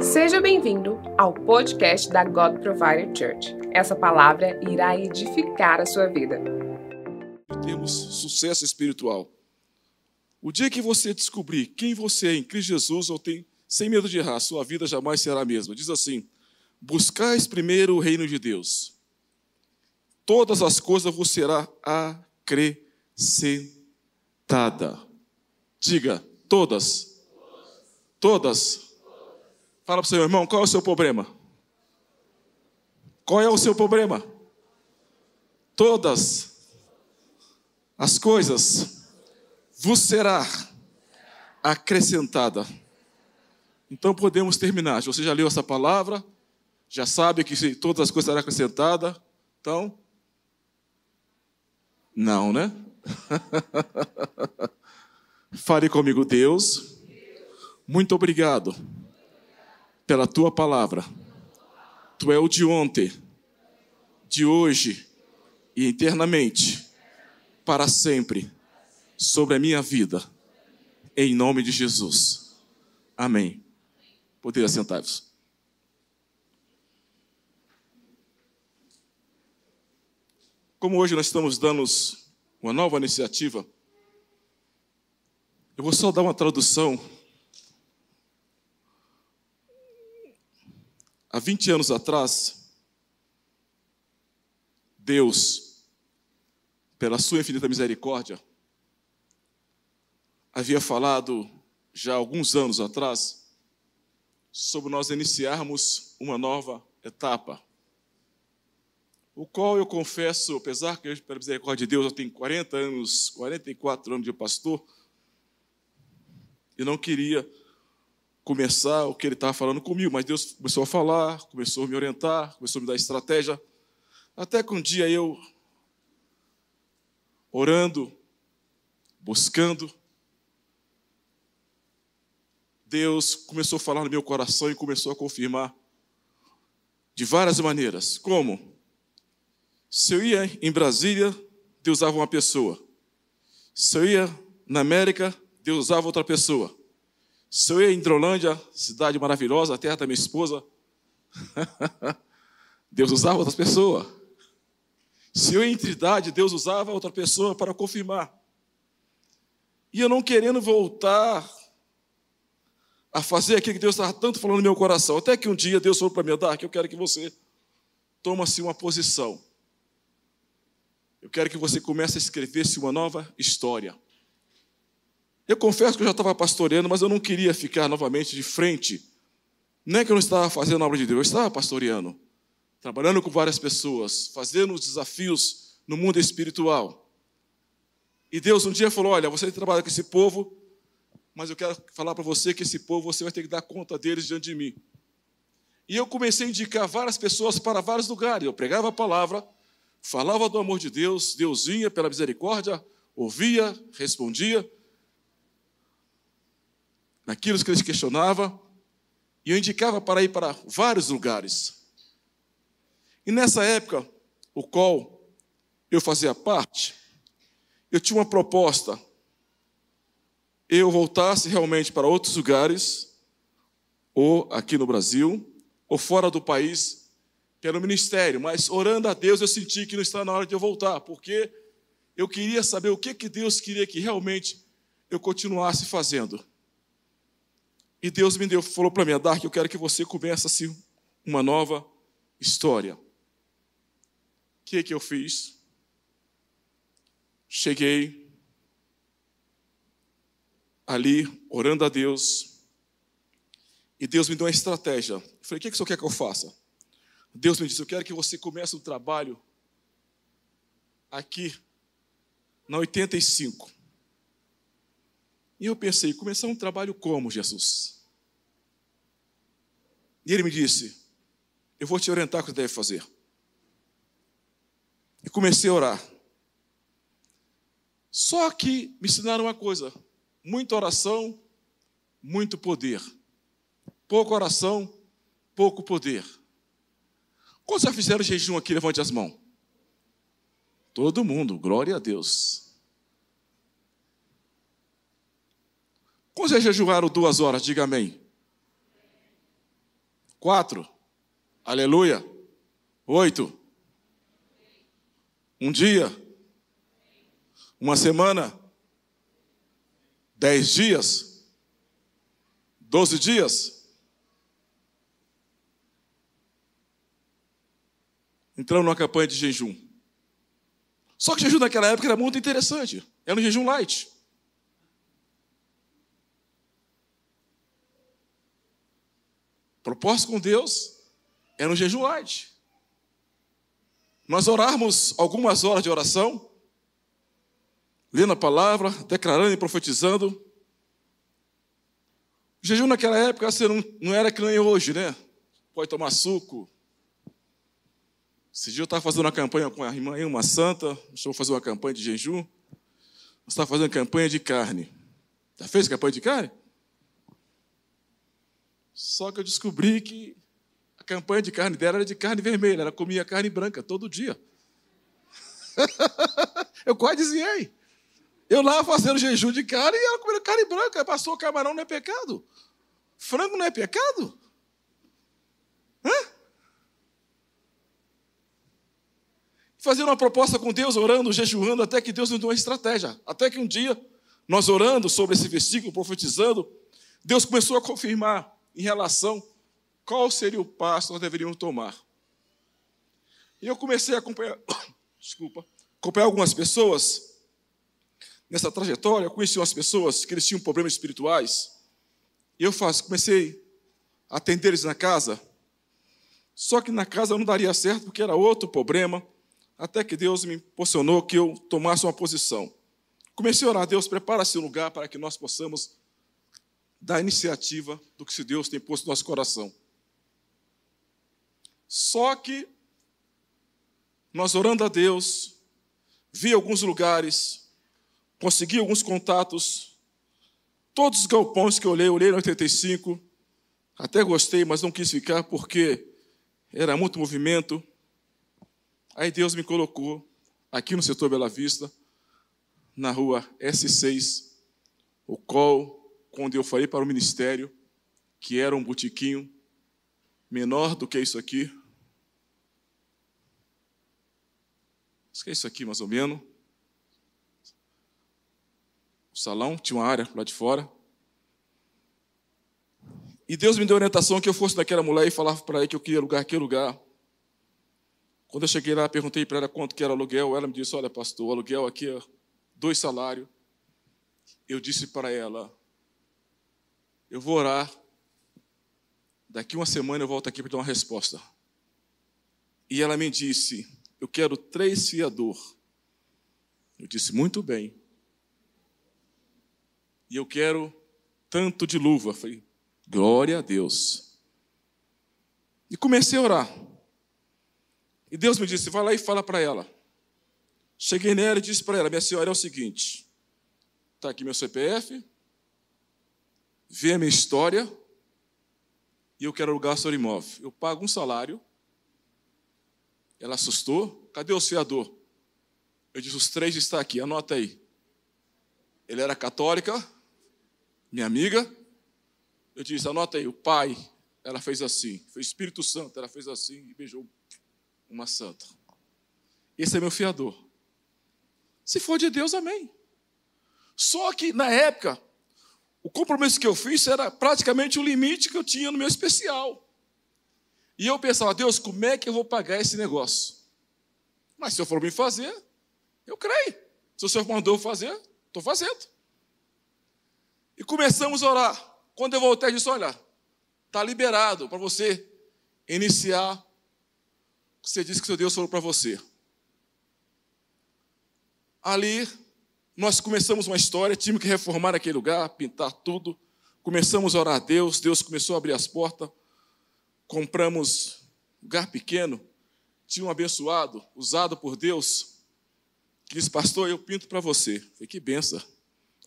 Seja bem-vindo ao podcast da God Provider Church. Essa palavra irá edificar a sua vida. Temos sucesso espiritual. O dia que você descobrir quem você é em Cristo Jesus, ou tem, sem medo de errar, sua vida jamais será a mesma. Diz assim: Buscais primeiro o reino de Deus. Todas as coisas vos será acrescentada. Diga, todas. Todas. Fala para o seu irmão, qual é o seu problema? Qual é o seu problema? Todas as coisas vos será acrescentada. Então podemos terminar. Você já leu essa palavra? Já sabe que todas as coisas serão acrescentadas? Então, não, né? Fale comigo, Deus. Muito obrigado pela tua palavra. Tu é o de ontem, de hoje e eternamente, para sempre, sobre a minha vida, em nome de Jesus. Amém. Poder assentar-vos. Como hoje nós estamos dando uma nova iniciativa, eu vou só dar uma tradução Há 20 anos atrás, Deus, pela sua infinita misericórdia, havia falado já alguns anos atrás sobre nós iniciarmos uma nova etapa. O qual eu confesso, apesar que, pela misericórdia de Deus, eu tenho 40 anos, 44 anos de pastor, e não queria começar o que ele estava falando comigo, mas Deus começou a falar, começou a me orientar, começou a me dar estratégia. Até que um dia eu, orando, buscando, Deus começou a falar no meu coração e começou a confirmar de várias maneiras. Como? Se eu ia em Brasília, Deus usava uma pessoa. Se eu ia na América, Deus usava outra pessoa. Se eu em Hidrolândia, cidade maravilhosa, a terra da minha esposa, Deus usava outra pessoa. Se eu em Trindade, Deus usava outra pessoa para confirmar. E eu não querendo voltar a fazer aquilo que Deus estava tanto falando no meu coração. Até que um dia Deus falou para mim, Dar, que eu quero que você tome-se uma posição. Eu quero que você comece a escrever-se uma nova história. Eu confesso que eu já estava pastoreando, mas eu não queria ficar novamente de frente. Não é que eu não estava fazendo a obra de Deus, eu estava pastoreando, trabalhando com várias pessoas, fazendo os desafios no mundo espiritual. E Deus um dia falou: Olha, você trabalha com esse povo, mas eu quero falar para você que esse povo você vai ter que dar conta deles diante de mim. E eu comecei a indicar várias pessoas para vários lugares. Eu pregava a palavra, falava do amor de Deus, Deus vinha pela misericórdia, ouvia, respondia naquilo que eles questionavam, e eu indicava para ir para vários lugares. E nessa época, o qual eu fazia parte, eu tinha uma proposta. Eu voltasse realmente para outros lugares, ou aqui no Brasil, ou fora do país, pelo ministério, mas orando a Deus eu senti que não estava na hora de eu voltar, porque eu queria saber o que, que Deus queria que realmente eu continuasse fazendo. E Deus me deu, falou para mim, Dark, eu quero que você comece uma nova história. O que que eu fiz? Cheguei ali orando a Deus e Deus me deu uma estratégia. Eu falei, o que, que o senhor quer que eu faça? Deus me disse, eu quero que você comece um trabalho aqui na 85. E eu pensei, começar um trabalho como, Jesus? E ele me disse: Eu vou te orientar o que você deve fazer. E comecei a orar. Só que me ensinaram uma coisa: muita oração, muito poder. Pouca oração, pouco poder. Quantos já fizeram jejum aqui? Levante as mãos. Todo mundo, glória a Deus. Quantos já jejuaram duas horas? Diga amém. Quatro. Aleluia. Oito. Um dia. Uma semana. Dez dias. Doze dias. Entramos numa campanha de jejum. Só que o jejum naquela época era muito interessante. Era um jejum light. Propósito com Deus era um jejum light. Nós orarmos algumas horas de oração, lendo a palavra, declarando e profetizando. O jejum naquela época você não, não era que nem hoje, né? Pode tomar suco. Esse dia eu estava fazendo uma campanha com a irmã, uma santa, eu fazer uma campanha de jejum. Você estava fazendo campanha de carne. Já fez campanha de carne? Só que eu descobri que a campanha de carne dela era de carne vermelha, ela comia carne branca todo dia. eu quase dizia, Eu lá fazendo jejum de carne e ela comendo carne branca. Passou camarão não é pecado? Frango não é pecado? Hã? Fazendo uma proposta com Deus, orando, jejuando, até que Deus nos deu uma estratégia. Até que um dia, nós orando sobre esse versículo, profetizando, Deus começou a confirmar em relação qual seria o passo que nós deveríamos tomar. E eu comecei a acompanhar, desculpa, acompanhar algumas pessoas nessa trajetória. Eu conheci umas pessoas que eles tinham problemas espirituais. E eu faço, comecei a atender eles na casa. Só que na casa não daria certo porque era outro problema. Até que Deus me posicionou que eu tomasse uma posição. Comecei a orar, Deus, prepara esse lugar para que nós possamos dar iniciativa do que Deus tem posto no nosso coração. Só que nós orando a Deus, vi alguns lugares, consegui alguns contatos, todos os galpões que eu olhei, eu olhei no 85, até gostei, mas não quis ficar porque era muito movimento. Aí Deus me colocou aqui no setor Bela Vista, na rua S6, o qual, quando eu falei para o ministério, que era um botiquinho menor do que isso aqui, Acho que é isso aqui, mais ou menos. O salão tinha uma área lá de fora. E Deus me deu orientação que eu fosse daquela mulher e falava para ela que eu queria alugar aquele lugar. Quando eu cheguei lá, perguntei para ela quanto que era aluguel. Ela me disse: Olha, pastor, o aluguel aqui é dois salários. Eu disse para ela: Eu vou orar. Daqui uma semana eu volto aqui para dar uma resposta. E ela me disse: eu quero três fiador. Eu disse, muito bem. E eu quero tanto de luva. falei, glória a Deus. E comecei a orar. E Deus me disse, vai lá e fala para ela. Cheguei nela e disse para ela, minha senhora, é o seguinte, está aqui meu CPF, vê a minha história, e eu quero alugar seu imóvel. Eu pago um salário, ela assustou. Cadê o fiador? Eu disse: os três estão aqui, anota aí. Ele era católica, minha amiga. Eu disse: anota aí, o pai, ela fez assim. Foi Espírito Santo, ela fez assim e beijou uma santa. Esse é meu fiador. Se for de Deus, amém. Só que na época, o compromisso que eu fiz era praticamente o limite que eu tinha no meu especial. E eu pensava, Deus, como é que eu vou pagar esse negócio? Mas se eu for me fazer, eu creio. Se o Senhor mandou fazer, estou fazendo. E começamos a orar. Quando eu voltei, eu disse: Olha, está liberado para você iniciar. Você disse que seu Deus falou para você. Ali, nós começamos uma história, tivemos que reformar aquele lugar, pintar tudo. Começamos a orar a Deus, Deus começou a abrir as portas compramos lugar pequeno, tinha um abençoado, usado por Deus, que disse, pastor, eu pinto para você. Falei, que benção.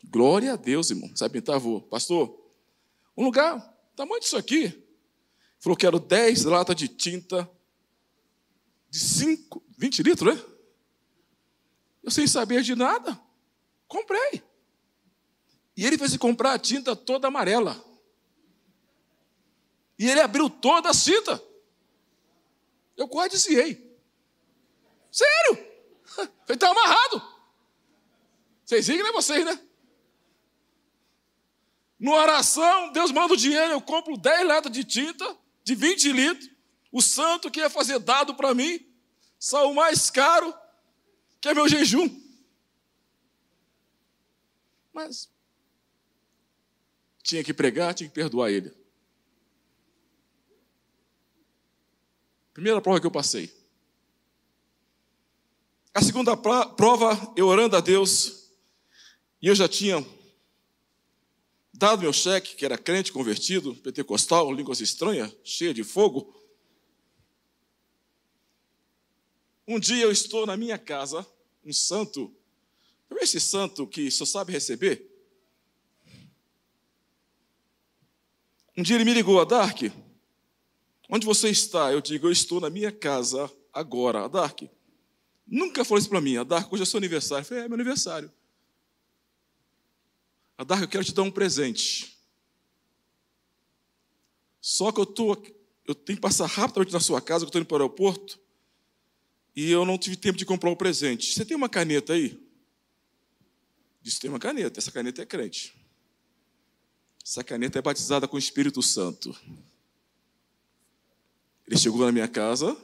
Glória a Deus, irmão. Sabe pintar? Vou. Pastor, um lugar, tamanho disso aqui. Falou, quero 10 latas de tinta de 5, 20 litros, né? Eu sem saber de nada, comprei. E ele fez comprar a tinta toda amarela. E ele abriu toda a cinta. Eu quase desviei. Sério? Ele está amarrado. Vocês riem, né? Vocês, né? Numa oração, Deus manda o dinheiro, eu compro 10 latas de tinta, de 20 litros. O santo que ia fazer dado para mim, saiu mais caro que é meu jejum. Mas tinha que pregar, tinha que perdoar ele. Primeira prova que eu passei. A segunda prova, eu orando a Deus, e eu já tinha dado meu cheque, que era crente convertido, pentecostal, línguas estranhas, cheia de fogo. Um dia eu estou na minha casa, um santo, esse santo que só sabe receber. Um dia ele me ligou, a Dark, onde você está? Eu digo, eu estou na minha casa agora, a Dark. Nunca falou isso para mim, a Dark, hoje é seu aniversário. Eu falei, é meu aniversário. A Dark, eu quero te dar um presente. Só que eu tô, eu tenho que passar rapidamente na sua casa, que eu estou indo para o aeroporto, e eu não tive tempo de comprar o presente. Você tem uma caneta aí? Disse, tem uma caneta. Essa caneta é crente. Essa caneta é batizada com o Espírito Santo. Ele chegou na minha casa,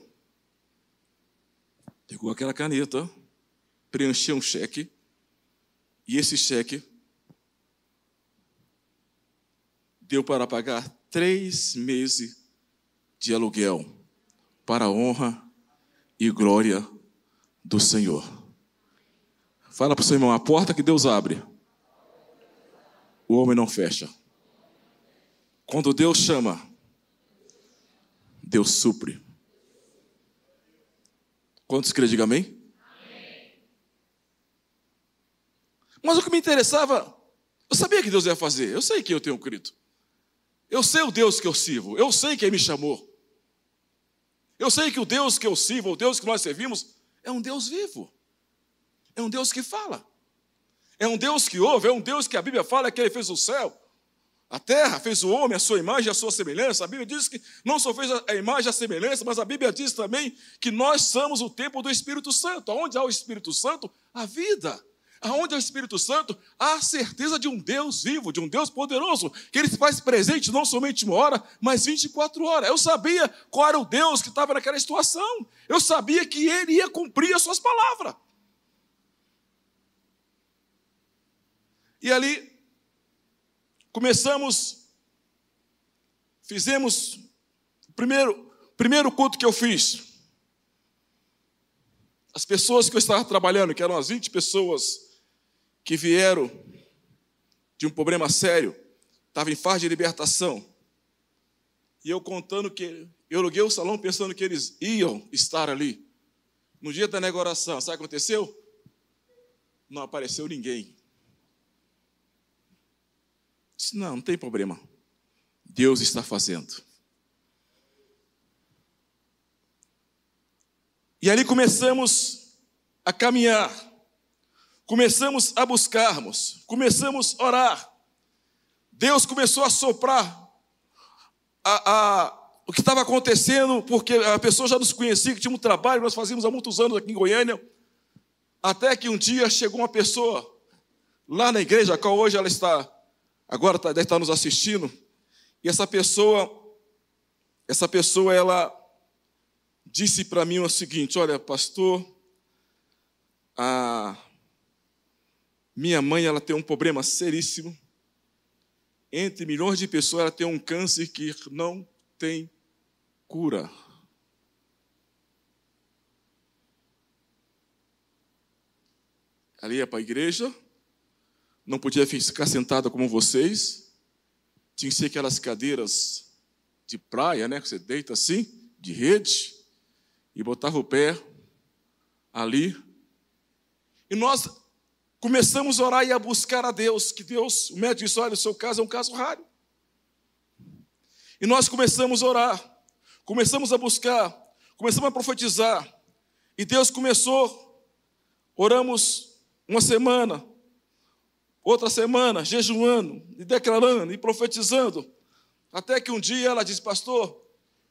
pegou aquela caneta, preencheu um cheque, e esse cheque deu para pagar três meses de aluguel para a honra e glória do Senhor. Fala para o seu irmão: a porta que Deus abre, o homem não fecha. Quando Deus chama, Deus supre. Quantos creem, diga amém? amém? Mas o que me interessava, eu sabia que Deus ia fazer, eu sei que eu tenho crido. Eu sei o Deus que eu sirvo, eu sei quem me chamou. Eu sei que o Deus que eu sirvo, o Deus que nós servimos, é um Deus vivo. É um Deus que fala. É um Deus que ouve, é um Deus que a Bíblia fala que ele fez o céu, a terra, fez o homem, a sua imagem, a sua semelhança. A Bíblia diz que não só fez a imagem, a semelhança, mas a Bíblia diz também que nós somos o templo do Espírito Santo. Onde há o Espírito Santo, a vida aonde é o Espírito Santo, há a certeza de um Deus vivo, de um Deus poderoso, que ele se faz presente não somente uma hora, mas 24 horas. Eu sabia qual era o Deus que estava naquela situação. Eu sabia que ele ia cumprir as suas palavras. E ali começamos, fizemos o primeiro, primeiro culto que eu fiz. As pessoas que eu estava trabalhando, que eram as 20 pessoas, que vieram de um problema sério, estava em fase de libertação. E eu contando que eu aluguei o salão pensando que eles iam estar ali. No dia da negociação, sabe o que aconteceu? Não apareceu ninguém. Disse, não, não tem problema. Deus está fazendo. E ali começamos a caminhar começamos a buscarmos, começamos a orar. Deus começou a soprar a, a, o que estava acontecendo, porque a pessoa já nos conhecia, que tinha um trabalho nós fazíamos há muitos anos aqui em Goiânia. Até que um dia chegou uma pessoa lá na igreja, a qual hoje ela está, agora tá, deve estar nos assistindo, e essa pessoa, essa pessoa, ela disse para mim o seguinte: Olha, pastor, a minha mãe, ela tem um problema seríssimo. Entre milhões de pessoas, ela tem um câncer que não tem cura. Ela ia para a igreja, não podia ficar sentada como vocês, tinha que ser aquelas cadeiras de praia, né? Que você deita assim, de rede, e botava o pé ali. E nós começamos a orar e a buscar a Deus, que Deus, o médico disse, olha, o seu caso é um caso raro. E nós começamos a orar, começamos a buscar, começamos a profetizar, e Deus começou, oramos uma semana, outra semana, jejuando, e declarando, e profetizando. Até que um dia ela disse, pastor,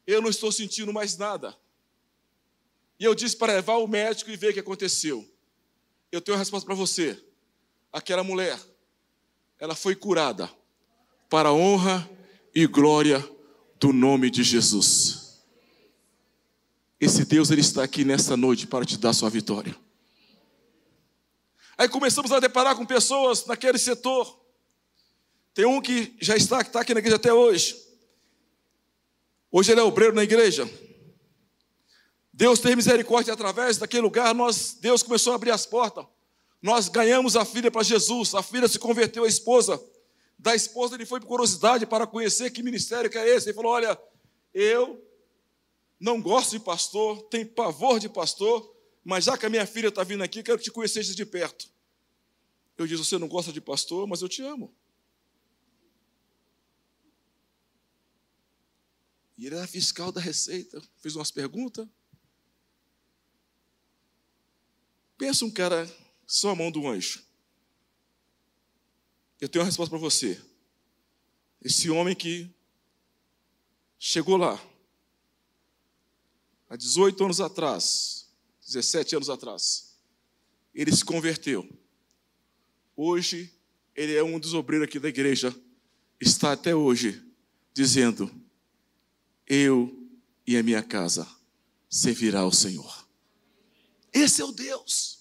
eu não estou sentindo mais nada. E eu disse para levar o médico e ver o que aconteceu. Eu tenho uma resposta para você. Aquela mulher, ela foi curada para a honra e glória do nome de Jesus. Esse Deus ele está aqui nesta noite para te dar sua vitória. Aí começamos a deparar com pessoas naquele setor. Tem um que já está, que está aqui na igreja até hoje. Hoje ele é obreiro na igreja. Deus tem misericórdia através daquele lugar, nós, Deus começou a abrir as portas. Nós ganhamos a filha para Jesus, a filha se converteu à esposa. Da esposa ele foi por curiosidade para conhecer que ministério que é esse. Ele falou: Olha, eu não gosto de pastor, tenho pavor de pastor, mas já que a minha filha está vindo aqui, quero que te conhecesse de perto. Eu disse: Você não gosta de pastor, mas eu te amo. E ele era fiscal da Receita, fez umas perguntas. Pensa um cara só a mão do anjo. Eu tenho uma resposta para você. Esse homem que chegou lá, há 18 anos atrás, 17 anos atrás, ele se converteu. Hoje, ele é um dos obreiros aqui da igreja, está até hoje dizendo: Eu e a minha casa servirá ao Senhor. Esse é o Deus.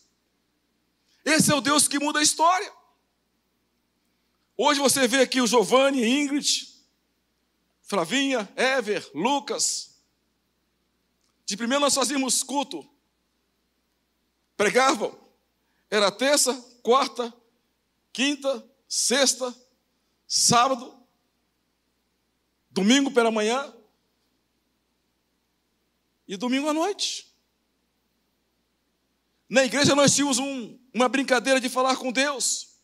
Esse é o Deus que muda a história. Hoje você vê aqui o Giovanni, Ingrid, Flavinha, Ever, Lucas. De primeiro nós fazíamos culto. Pregavam. Era terça, quarta, quinta, sexta, sábado, domingo pela manhã e domingo à noite. Na igreja nós tínhamos um, uma brincadeira de falar com Deus.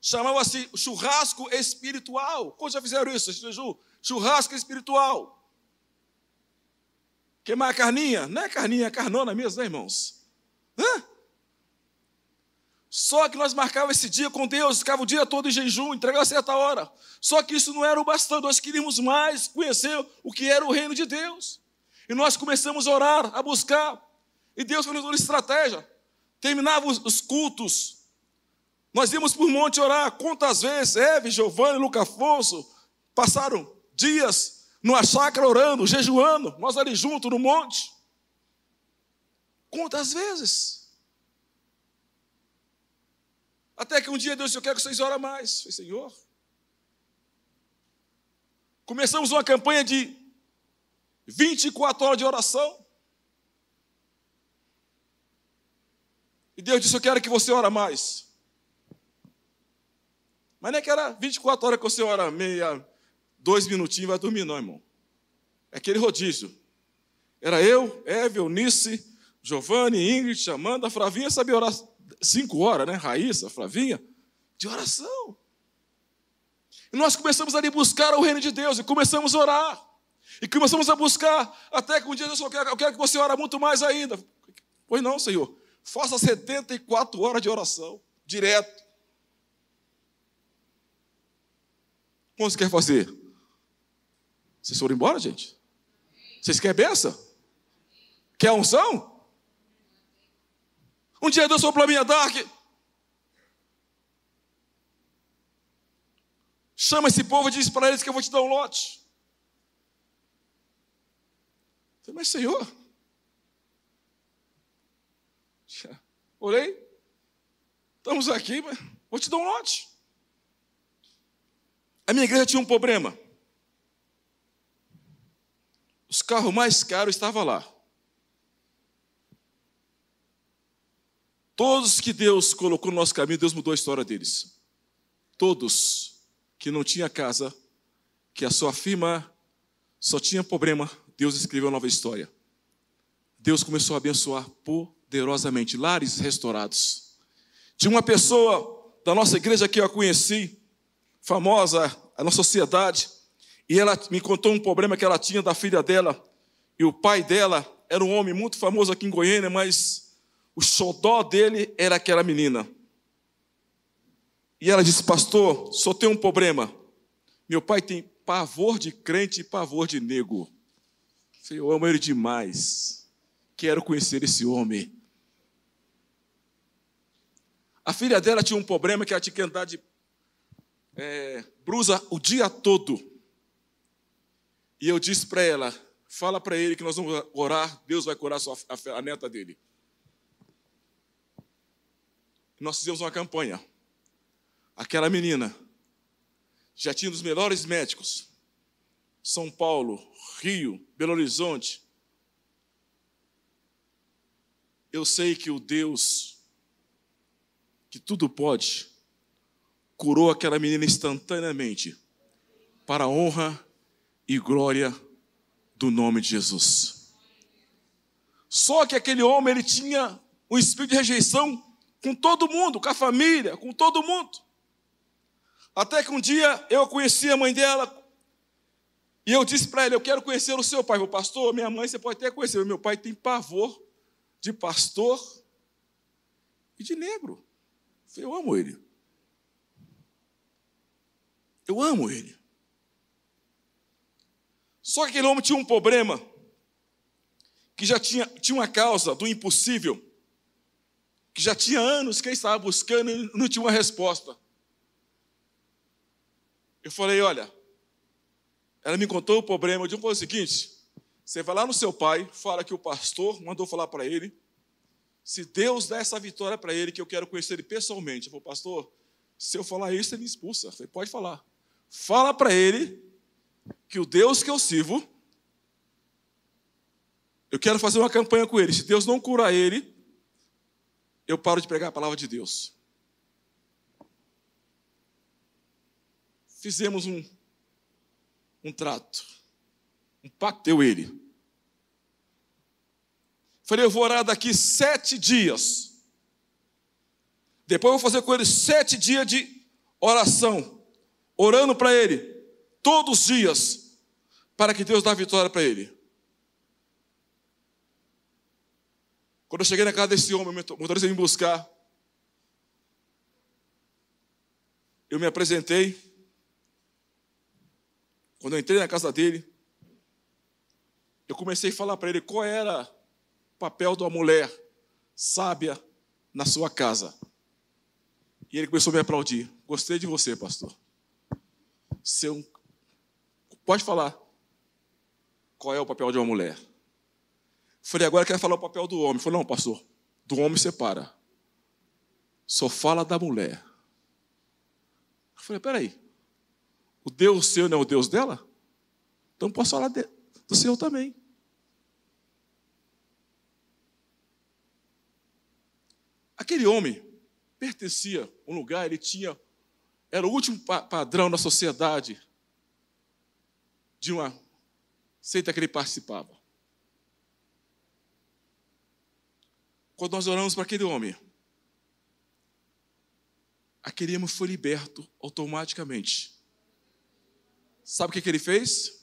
Chamava-se churrasco espiritual. Quantos já fizeram isso, Ju? Churrasco espiritual. Queimar a carninha? Não é carninha, é carnona mesmo, né, irmãos? Hã? Só que nós marcávamos esse dia com Deus, ficava o dia todo em jejum, entregava a certa hora. Só que isso não era o bastante, nós queríamos mais conhecer o que era o reino de Deus. E nós começamos a orar, a buscar. E Deus foi nos estratégia. Terminava os cultos. Nós íamos por monte orar. Quantas vezes Eve, Giovanni, Luca Afonso passaram dias numa chácara orando, jejuando, nós ali juntos no monte. Quantas vezes? Até que um dia Deus disse: Eu quero que vocês orem mais. Eu falei, Senhor. Começamos uma campanha de 24 horas de oração. E Deus disse: Eu quero que você ora mais. Mas não é que era 24 horas que você ora meia, dois minutinhos vai dormir, não, irmão. É aquele rodízio. Era eu, Eve, Eunice, Giovanni, Ingrid, Amanda, Flavinha sabia orar cinco horas, né? Raíssa, Flavinha, de oração. E nós começamos ali buscar o reino de Deus e começamos a orar. E começamos a buscar, até que um dia Deus falou: Eu quero que você ore muito mais ainda. Pois não, Senhor. Faça 74 horas de oração, direto. Você quer fazer? Vocês foram embora, gente? Vocês querem benção? Quer unção? Um dia Deus falou para mim, Dark. Chama esse povo e diz para eles que eu vou te dar um lote. Eu falei, mas Senhor, Orei. Estamos aqui, vou te dar um lote. A minha igreja tinha um problema. Os carros mais caros estavam lá. Todos que Deus colocou no nosso caminho, Deus mudou a história deles. Todos que não tinha casa, que a sua firma só tinha problema, Deus escreveu uma nova história. Deus começou a abençoar poderosamente, lares restaurados. Tinha uma pessoa da nossa igreja que eu conheci, famosa na sociedade, e ela me contou um problema que ela tinha da filha dela, e o pai dela era um homem muito famoso aqui em Goiânia, mas o xodó dele era aquela menina. E ela disse, pastor, só tem um problema. Meu pai tem pavor de crente e pavor de nego. Eu amo ele demais. Quero conhecer esse homem. A filha dela tinha um problema que ela tinha que andar de é, brusa o dia todo. E eu disse para ela: fala para ele que nós vamos orar, Deus vai curar a, sua, a, a neta dele. Nós fizemos uma campanha. Aquela menina já tinha um dos melhores médicos. São Paulo, Rio, Belo Horizonte. Eu sei que o Deus que tudo pode curou aquela menina instantaneamente para a honra e glória do nome de Jesus. Só que aquele homem ele tinha um espírito de rejeição com todo mundo, com a família, com todo mundo. Até que um dia eu conheci a mãe dela e eu disse para ele: Eu quero conhecer o seu pai. O pastor, minha mãe, você pode até conhecer. Meu pai tem pavor de pastor e de negro. Eu amo ele. Eu amo ele. Só que aquele homem tinha um problema, que já tinha, tinha uma causa do impossível, que já tinha anos que estava buscando e não tinha uma resposta. Eu falei: olha, ela me contou o problema. Eu disse o seguinte: você vai lá no seu pai, fala que o pastor mandou falar para ele. Se Deus der essa vitória para ele, que eu quero conhecer ele pessoalmente. Eu falei, pastor, se eu falar isso, ele me expulsa. Você pode falar. Fala para ele que o Deus que eu sirvo, eu quero fazer uma campanha com ele. Se Deus não curar ele, eu paro de pregar a palavra de Deus. Fizemos um, um trato, um pacto, eu ele. Falei, eu vou orar daqui sete dias. Depois eu vou fazer com ele sete dias de oração, orando para ele, todos os dias, para que Deus dê vitória para ele. Quando eu cheguei na casa desse homem, o motorista veio me buscar. Eu me apresentei. Quando eu entrei na casa dele, eu comecei a falar para ele qual era o papel de uma mulher sábia na sua casa. E ele começou a me aplaudir. Gostei de você, pastor. Seu... Pode falar. Qual é o papel de uma mulher? Falei, agora quero falar o papel do homem. Falei, não, pastor, do homem separa. Só fala da mulher. Falei, peraí. O Deus seu não é o Deus dela? Então posso falar de, do seu também. Aquele homem pertencia a um lugar, ele tinha, era o último padrão da sociedade de uma seita que ele participava. Quando nós oramos para aquele homem, aquele homem foi liberto automaticamente. Sabe o que, que ele fez?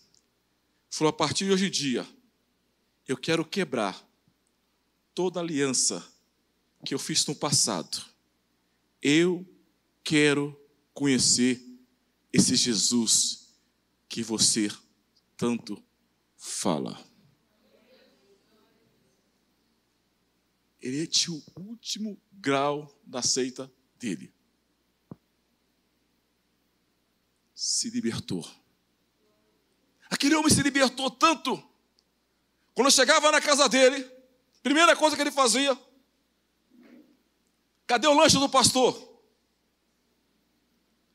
Falou: a partir de hoje em dia, eu quero quebrar toda aliança que eu fiz no passado. Eu quero conhecer esse Jesus que você tanto fala. Ele tinha o último grau da seita dele. Se libertou. Aquele homem se libertou tanto. Quando chegava na casa dele, primeira coisa que ele fazia: cadê o lanche do pastor?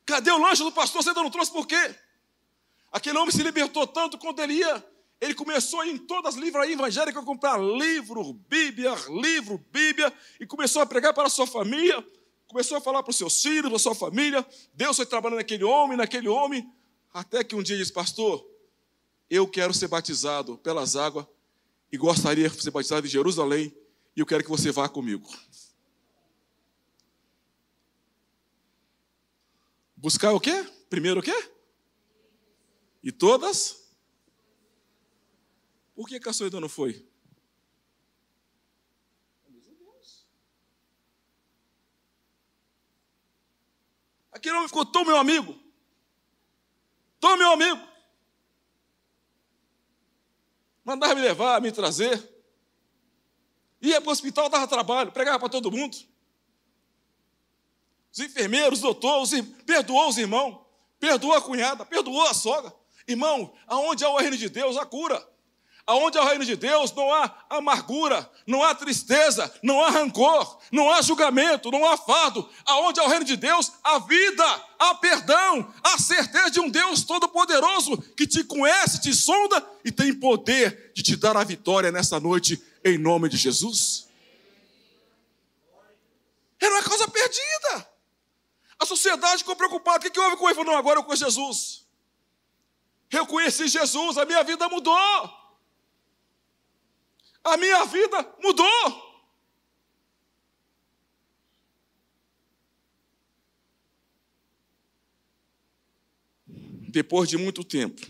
Cadê o lanche do pastor? Você ainda não trouxe por quê? Aquele homem se libertou tanto quando ele ia ele começou em todas as livrarias evangélicas a comprar livro, Bíblia, livro, Bíblia, e começou a pregar para a sua família, começou a falar para os seus filhos, para a sua família. Deus foi trabalhando naquele homem, naquele homem, até que um dia disse: Pastor, eu quero ser batizado pelas águas e gostaria de ser batizado em Jerusalém, e eu quero que você vá comigo. Buscar o quê? Primeiro o quê? E todas por que, que a sua não foi? Aquele homem ficou tão meu amigo. Tão meu amigo. mandava me levar, me trazer. Ia para o hospital, dava trabalho, pregava para todo mundo. Os enfermeiros, os doutores, perdoou os irmãos, perdoou a cunhada, perdoou a sogra. Irmão, aonde há o reino de Deus, há cura. Aonde há o reino de Deus, não há amargura, não há tristeza, não há rancor, não há julgamento, não há fardo. Aonde há o reino de Deus, há vida, há perdão, há certeza de um Deus todo-poderoso que te conhece, te sonda e tem poder de te dar a vitória nessa noite, em nome de Jesus. Era uma coisa perdida. A sociedade ficou preocupada. O que, houve com ele? Falou, não, agora eu conheço Jesus. Eu conheci Jesus, a minha vida mudou. A minha vida mudou. Depois de muito tempo,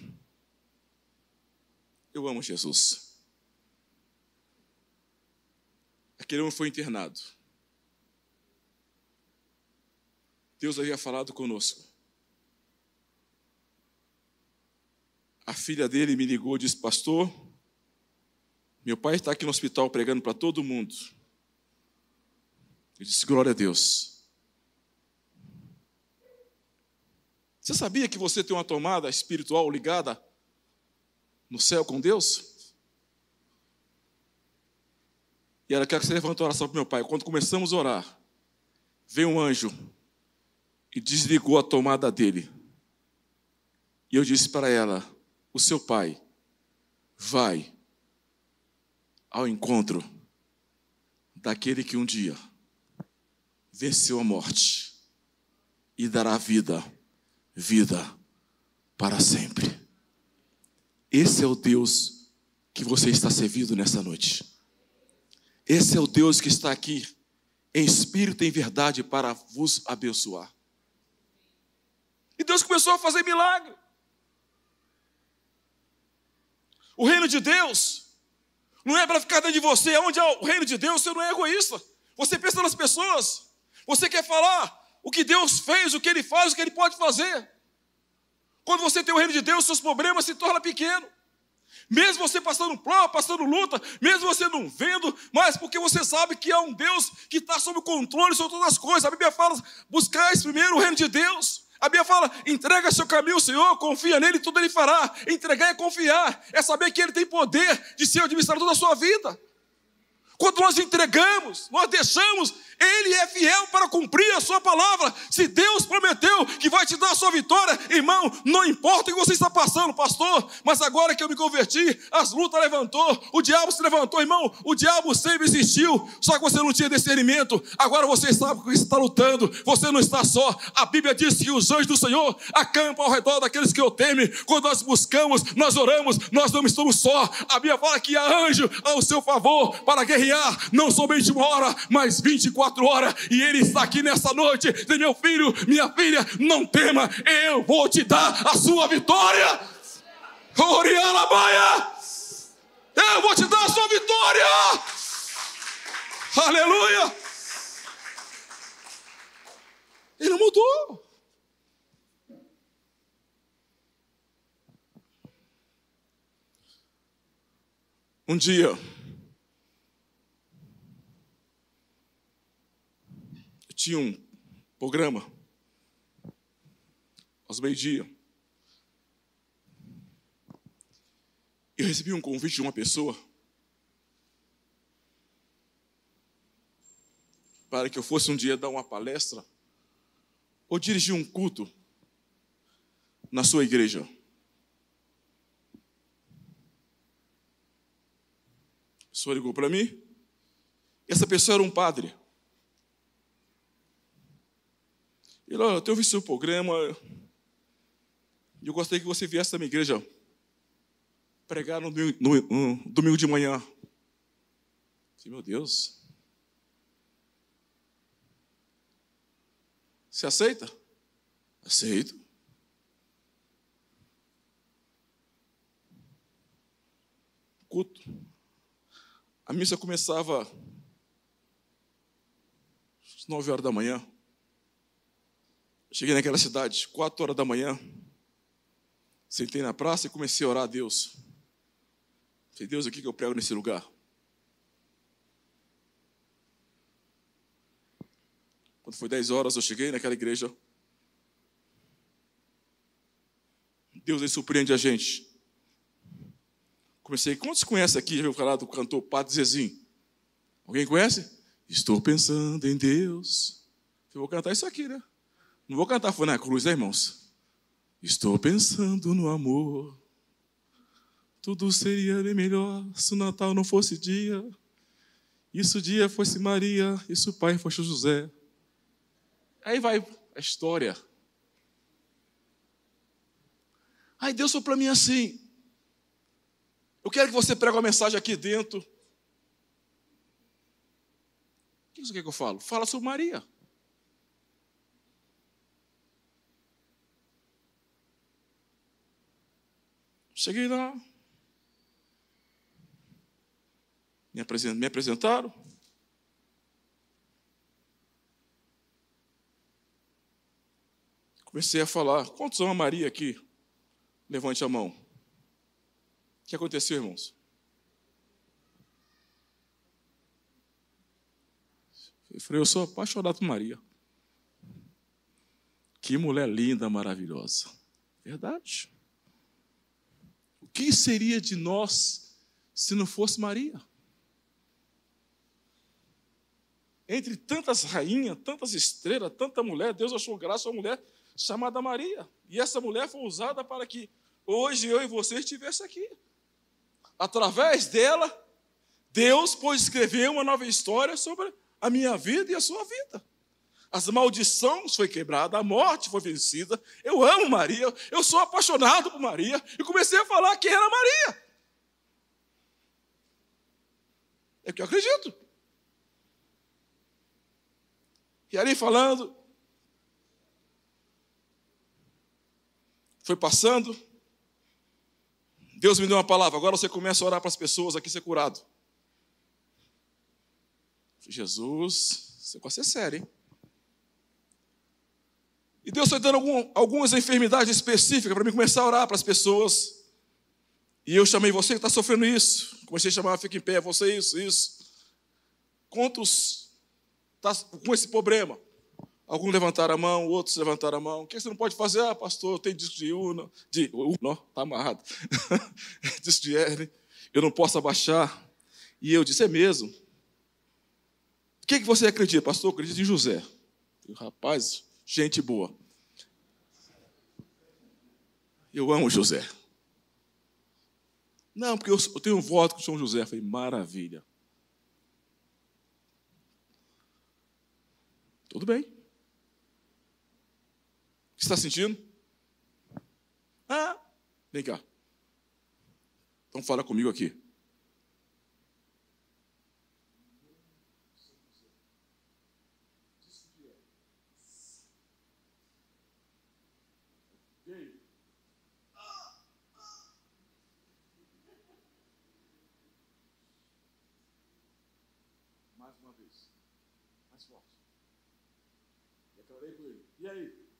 eu amo Jesus. Aquele homem foi internado. Deus havia falado conosco. A filha dele me ligou e disse: Pastor, meu pai está aqui no hospital pregando para todo mundo. Eu disse: Glória a Deus. Você sabia que você tem uma tomada espiritual ligada no céu com Deus? E ela quer que você levante a oração para meu pai. Quando começamos a orar, veio um anjo e desligou a tomada dele. E eu disse para ela: O seu pai vai ao encontro daquele que um dia venceu a morte e dará vida, vida para sempre. Esse é o Deus que você está servindo nessa noite. Esse é o Deus que está aqui em espírito e em verdade para vos abençoar. E Deus começou a fazer milagre. O reino de Deus não é para ficar dentro de você. Onde é o reino de Deus, você não é egoísta. Você pensa nas pessoas. Você quer falar o que Deus fez, o que Ele faz, o que Ele pode fazer. Quando você tem o reino de Deus, seus problemas se tornam pequenos. Mesmo você passando prova, passando luta, mesmo você não vendo, mas porque você sabe que há um Deus que está sob controle sobre todas as coisas. A Bíblia fala: buscais primeiro o reino de Deus. A Bíblia fala: entrega seu caminho ao Senhor, confia nele, tudo ele fará. Entregar é confiar, é saber que ele tem poder de ser o administrador da sua vida. Quando nós entregamos, nós deixamos ele é fiel para cumprir a sua palavra. Se Deus prometeu que vai te dar a sua vitória, irmão, não importa o que você está passando, pastor, mas agora que eu me converti, as lutas levantou, o diabo se levantou, irmão, o diabo sempre existiu, só que você não tinha discernimento. Agora você sabe que está lutando, você não está só. A Bíblia diz que os anjos do Senhor acampam ao redor daqueles que o temem. Quando nós buscamos, nós oramos, nós não estamos só. A Bíblia fala que há anjo ao seu favor para guerrear, não somente uma hora, mas 24 24 horas, e Ele está aqui nessa noite. Diz, meu filho, minha filha, não tema, eu vou te dar a sua vitória. Oriana Baia, eu vou te dar a sua vitória. Aleluia. Ele mudou. Um dia, tinha um programa aos meio-dia. Eu recebi um convite de uma pessoa para que eu fosse um dia dar uma palestra ou dirigir um culto na sua igreja. A pessoa ligou para mim. Essa pessoa era um padre. Ele, olha, eu tenho visto seu programa. E eu gostaria que você viesse da minha igreja pregar no, no, no domingo de manhã. Disse, meu Deus. Você aceita? Aceito. Culto. A missa começava às nove horas da manhã. Cheguei naquela cidade, quatro horas da manhã. Sentei na praça e comecei a orar a Deus. Falei, Deus, o que eu prego nesse lugar? Quando foi 10 horas, eu cheguei naquela igreja. Deus aí surpreende a gente. Comecei, quantos conhecem aqui? Já ouviu falar do cantor Padre Zezinho? Alguém conhece? Estou pensando em Deus. Eu vou cantar isso aqui, né? Não vou cantar foi na cruz, né, irmãos? Estou pensando no amor. Tudo seria bem melhor se o Natal não fosse dia. Isso o dia fosse Maria, isso o pai fosse José. Aí vai a história. Aí Deus falou para mim assim: Eu quero que você pregue uma mensagem aqui dentro. O que você quer que eu falo? Fala sobre Maria. Cheguei lá. Me apresentaram. Comecei a falar. Quantos amam a Maria aqui? Levante a mão. O que aconteceu, irmãos? Eu falei, eu sou apaixonado por Maria. Que mulher linda, maravilhosa. Verdade. Que seria de nós se não fosse Maria? Entre tantas rainhas, tantas estrelas, tanta mulher, Deus achou graça a uma mulher chamada Maria. E essa mulher foi usada para que hoje eu e você estivesse aqui. Através dela, Deus pôde escrever uma nova história sobre a minha vida e a sua vida. As maldições foi quebrada, a morte foi vencida. Eu amo Maria, eu sou apaixonado por Maria e comecei a falar quem era Maria. É que eu acredito. E ali falando, Foi passando. Deus me deu uma palavra. Agora você começa a orar para as pessoas aqui ser curado. Jesus, esse negócio é sério, hein? E Deus foi dando algum, algumas enfermidades específicas para mim começar a orar para as pessoas. E eu chamei você que está sofrendo isso. Comecei a chamar, fica em pé, você isso, isso. Quantos está com esse problema? Alguns levantaram a mão, outros levantaram a mão. O que você não pode fazer? Ah, pastor, eu tenho disco de uno, de uno, está amarrado. disco de hernia, eu não posso abaixar. E eu disse, é mesmo. O que, que você acredita, pastor? Eu acredito em José. rapaz, gente boa. Eu amo José. Não, porque eu, tenho um voto com São José. Falei, maravilha. Tudo bem que está sentindo? Ah, vem cá. Então fala comigo aqui. Mais uma vez. Mais forte. Declarei com ele. E aí?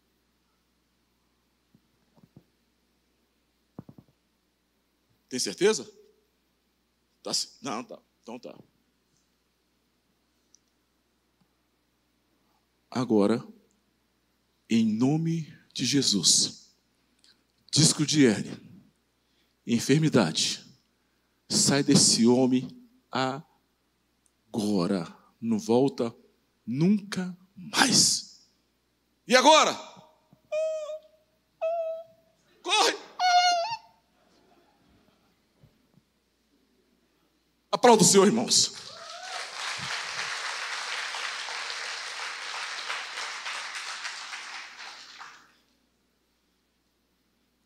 Tem certeza? Tá, não, tá. Então tá. Agora, em nome de Jesus, disco de hérnia, enfermidade, sai desse homem agora. Não volta nunca mais. E agora? Corre! Aplauda o Senhor, irmãos.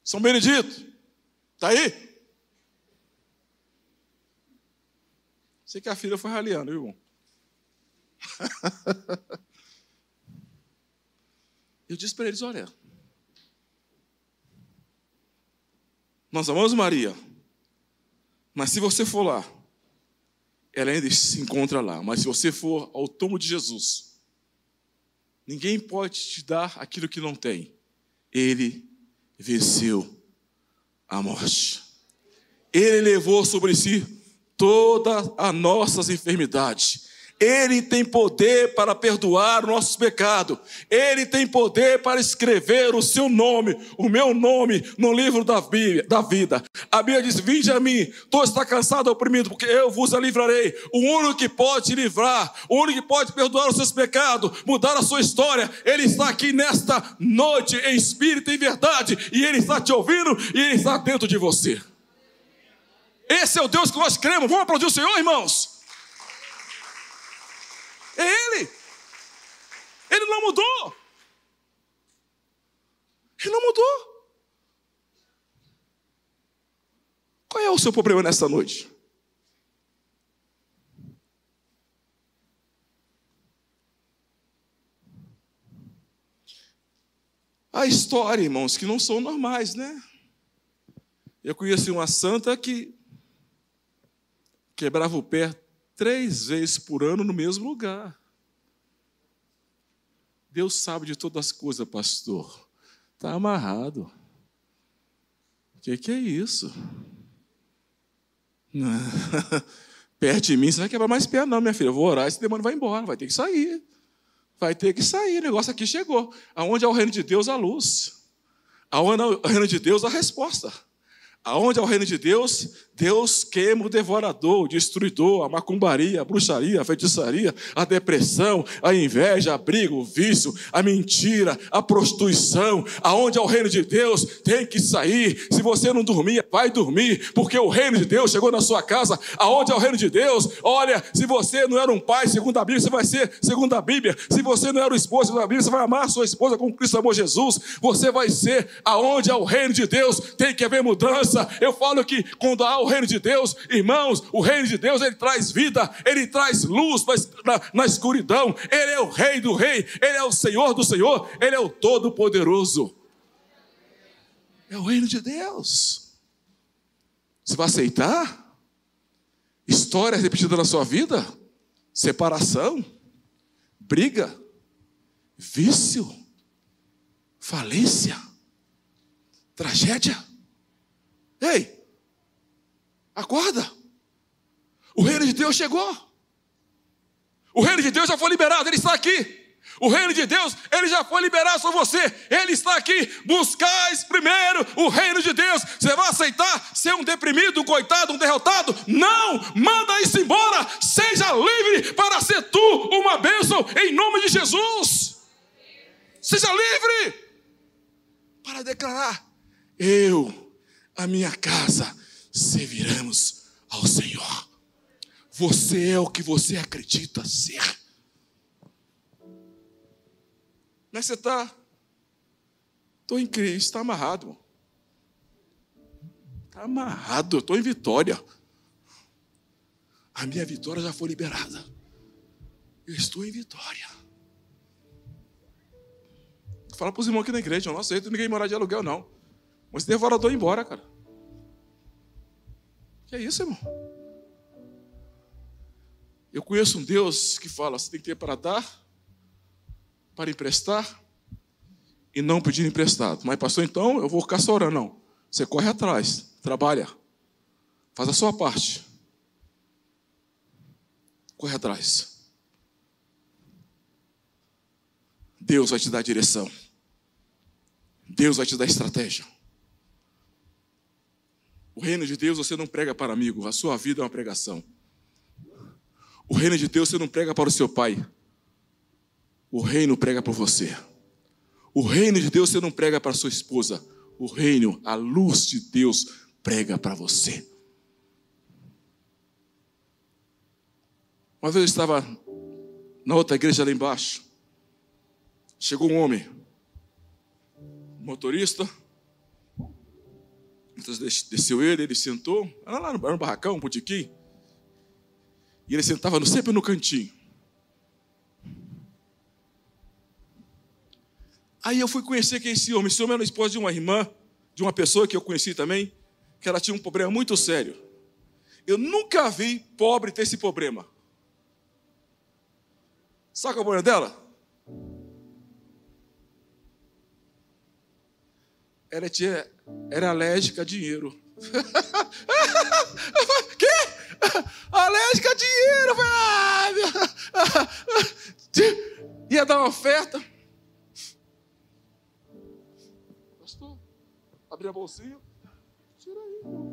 São Benedito, está aí? Sei que a filha foi raliando, viu, irmão? Eu disse para eles: olha, nós amamos Maria, mas se você for lá ela ainda se encontra lá. Mas se você for ao tomo de Jesus, ninguém pode te dar aquilo que não tem. Ele venceu a morte. Ele levou sobre si todas as nossas enfermidades. Ele tem poder para perdoar o nosso pecado. Ele tem poder para escrever o seu nome, o meu nome, no livro da, Bíblia, da vida. A Bíblia diz: Vinde a mim, todos está cansado oprimido, porque eu vos livrarei. O único que pode te livrar, o único que pode perdoar os seus pecados, mudar a sua história, Ele está aqui nesta noite, em espírito e verdade, e Ele está te ouvindo e Ele está dentro de você. Esse é o Deus que nós cremos. Vamos aplaudir o Senhor, irmãos? É Ele. Ele não mudou. Ele não mudou. Qual é o seu problema nesta noite? Há história, irmãos, que não são normais, né? Eu conheci uma santa que quebrava o pé três vezes por ano no mesmo lugar. Deus sabe de todas as coisas, pastor. Está amarrado. O que, que é isso? Perto de mim, você vai quebrar mais perto, não, minha filha. Eu vou orar, esse demônio vai embora, vai ter que sair. Vai ter que sair, o negócio aqui chegou. Aonde é o reino de Deus, a luz. Aonde é o reino de Deus, a resposta. Aonde é o reino de Deus, Deus queima o devorador, o destruidor, a macumbaria, a bruxaria, a feitiçaria, a depressão, a inveja, a briga, o vício, a mentira, a prostituição. Aonde é o reino de Deus, tem que sair. Se você não dormir, vai dormir, porque o reino de Deus chegou na sua casa. Aonde é o reino de Deus, olha, se você não era um pai, segundo a Bíblia, você vai ser segundo a Bíblia. Se você não era um esposo, segundo a Bíblia, você vai amar sua esposa como Cristo amou Jesus. Você vai ser aonde é o reino de Deus, tem que haver mudança eu falo que quando há o reino de Deus, irmãos, o reino de Deus ele traz vida, ele traz luz na, na escuridão. Ele é o rei do rei, ele é o Senhor do Senhor, ele é o Todo-Poderoso. É o reino de Deus. Você vai aceitar? História repetida na sua vida? Separação? Briga? Vício? Falência? Tragédia? Ei, acorda. O reino de Deus chegou. O reino de Deus já foi liberado, ele está aqui. O reino de Deus, ele já foi liberado sobre você. Ele está aqui. Buscais primeiro o reino de Deus. Você vai aceitar ser um deprimido, um coitado, um derrotado? Não! Manda isso embora. Seja livre para ser tu uma bênção em nome de Jesus. Seja livre para declarar: Eu a minha casa serviremos ao Senhor. Você é o que você acredita ser. Como é que você está? Estou em Cristo, está amarrado. Está amarrado, estou em vitória. A minha vitória já foi liberada. Eu estou em vitória. Fala para os irmãos aqui na igreja, eu não aceito ninguém morar de aluguel, não. Mas devorador embora, cara. É isso, irmão? Eu conheço um Deus que fala: você tem que ter para dar, para emprestar e não pedir emprestado. Mas, pastor, então eu vou ficar só orando. Não. Você corre atrás, trabalha, faz a sua parte. Corre atrás. Deus vai te dar direção. Deus vai te dar estratégia. O reino de Deus você não prega para amigo, a sua vida é uma pregação. O reino de Deus você não prega para o seu pai. O reino prega para você. O reino de Deus você não prega para a sua esposa. O reino, a luz de Deus prega para você. Uma vez eu estava na outra igreja lá embaixo. Chegou um homem, motorista, então desceu ele, ele sentou, era lá no, barracão, um botequim. E ele sentava no, sempre no cantinho. Aí eu fui conhecer quem é esse homem. Esse homem era a esposa de uma irmã, de uma pessoa que eu conheci também, que ela tinha um problema muito sério. Eu nunca vi pobre ter esse problema. Sabe qual é o problema dela? ela tinha, era alérgica a dinheiro. que? Alérgica a dinheiro. Ah, ia dar uma oferta. Pastor, abri a bolsinha. Tira aí. Mas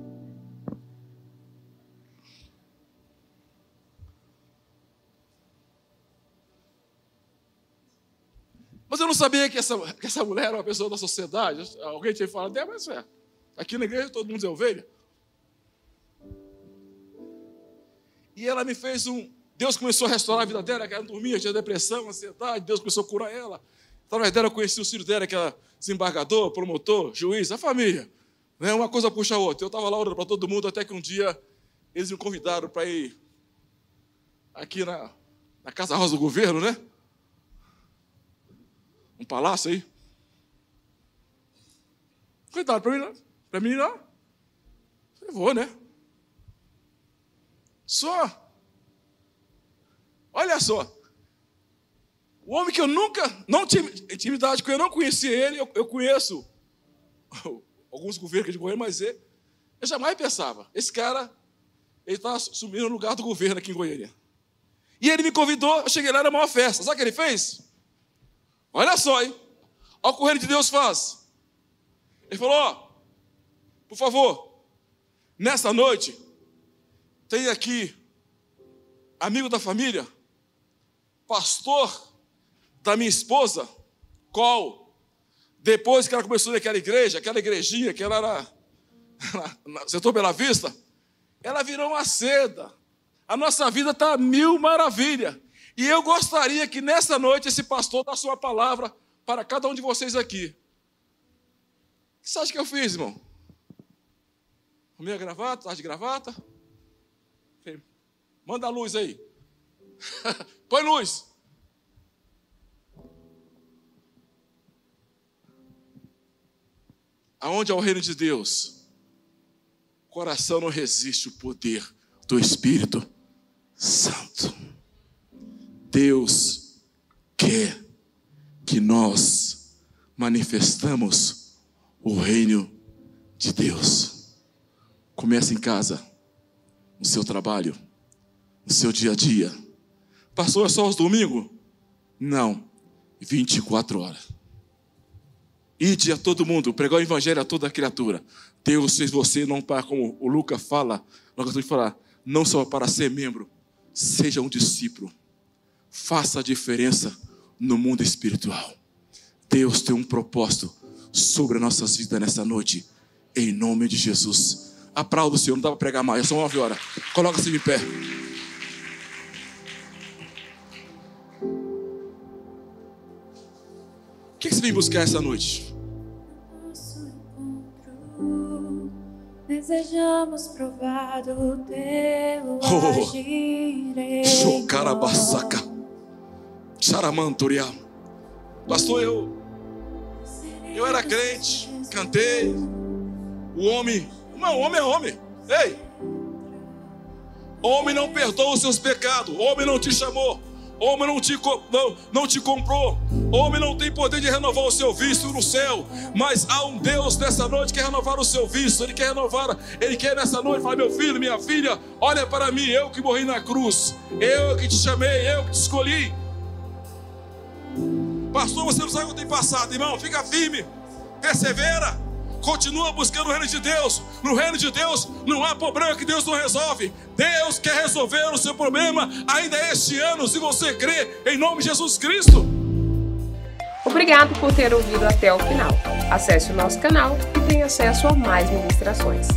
não sabia que essa, que essa mulher era uma pessoa da sociedade. Alguém tinha falado, é, mas é. Aqui na igreja todo mundo é ovelha. E ela me fez um. Deus começou a restaurar a vida dela, que ela dormia, tinha depressão, ansiedade. Deus começou a curar ela. Através dela eu conheci o filho dela, que era desembargador, promotor, juiz, a família. Né? Uma coisa puxa a outra. Eu estava lá orando para todo mundo, até que um dia eles me convidaram para ir aqui na, na Casa Rosa do Governo, né? Um palácio aí. Coitado, para mim não. Para mim não. Eu vou, né? Só. Olha só. O homem que eu nunca, não tinha intimidade com ele, não conhecia ele, eu, eu conheço alguns governos de governo, mas ele, eu jamais pensava. Esse cara, ele está assumindo o lugar do governo aqui em Goiânia. E ele me convidou, eu cheguei lá, era uma festa. Sabe o que ele fez? Olha só, hein? Olha o que o reino de Deus faz. Ele falou: ó, por favor, nessa noite, tem aqui, amigo da família, pastor da minha esposa, qual, depois que ela começou naquela igreja, aquela igrejinha que ela era setor Bela Vista, ela virou uma seda. A nossa vida está mil maravilha. E eu gostaria que nessa noite esse pastor desse uma palavra para cada um de vocês aqui. O que você acha que eu fiz, irmão? Arrumei a gravata, tá de gravata? Manda a luz aí. Põe luz. Aonde é o reino de Deus? O coração não resiste o poder do Espírito Santo. Deus quer que nós manifestamos o reino de Deus. Começa em casa, no seu trabalho, no seu dia a dia. Passou só os domingos? Não, 24 horas. Ide a todo mundo, pregar o evangelho a toda criatura. Deus fez você não para, como o Lucas fala, nós de falar, não só para ser membro, seja um discípulo faça a diferença no mundo espiritual. Deus tem um propósito sobre as nossas vidas nessa noite, em nome de Jesus. Aplauda o Senhor, não dá para pregar mais, é só uma hora. Coloca-se de pé. O que você vem buscar essa noite? Desejamos provar do teu oh, agir. Saramanturia. Pastor, eu eu era crente, cantei. O homem, não, homem é homem. Ei! Homem não perdoa os seus pecados. Homem não te chamou. Homem não te, não, não te comprou. Homem não tem poder de renovar o seu visto no céu. Mas há um Deus nessa noite que quer renovar o seu visto. Ele quer renovar. Ele quer nessa noite falar: Meu filho, minha filha, olha para mim. Eu que morri na cruz. Eu que te chamei. Eu que te escolhi. Pastor, você não sabe o que tem passado, irmão. Fica firme, persevera, continua buscando o reino de Deus. No reino de Deus não há problema que Deus não resolve. Deus quer resolver o seu problema ainda este ano, se você crê em nome de Jesus Cristo. Obrigado por ter ouvido até o final. Acesse o nosso canal e tenha acesso a mais ministrações.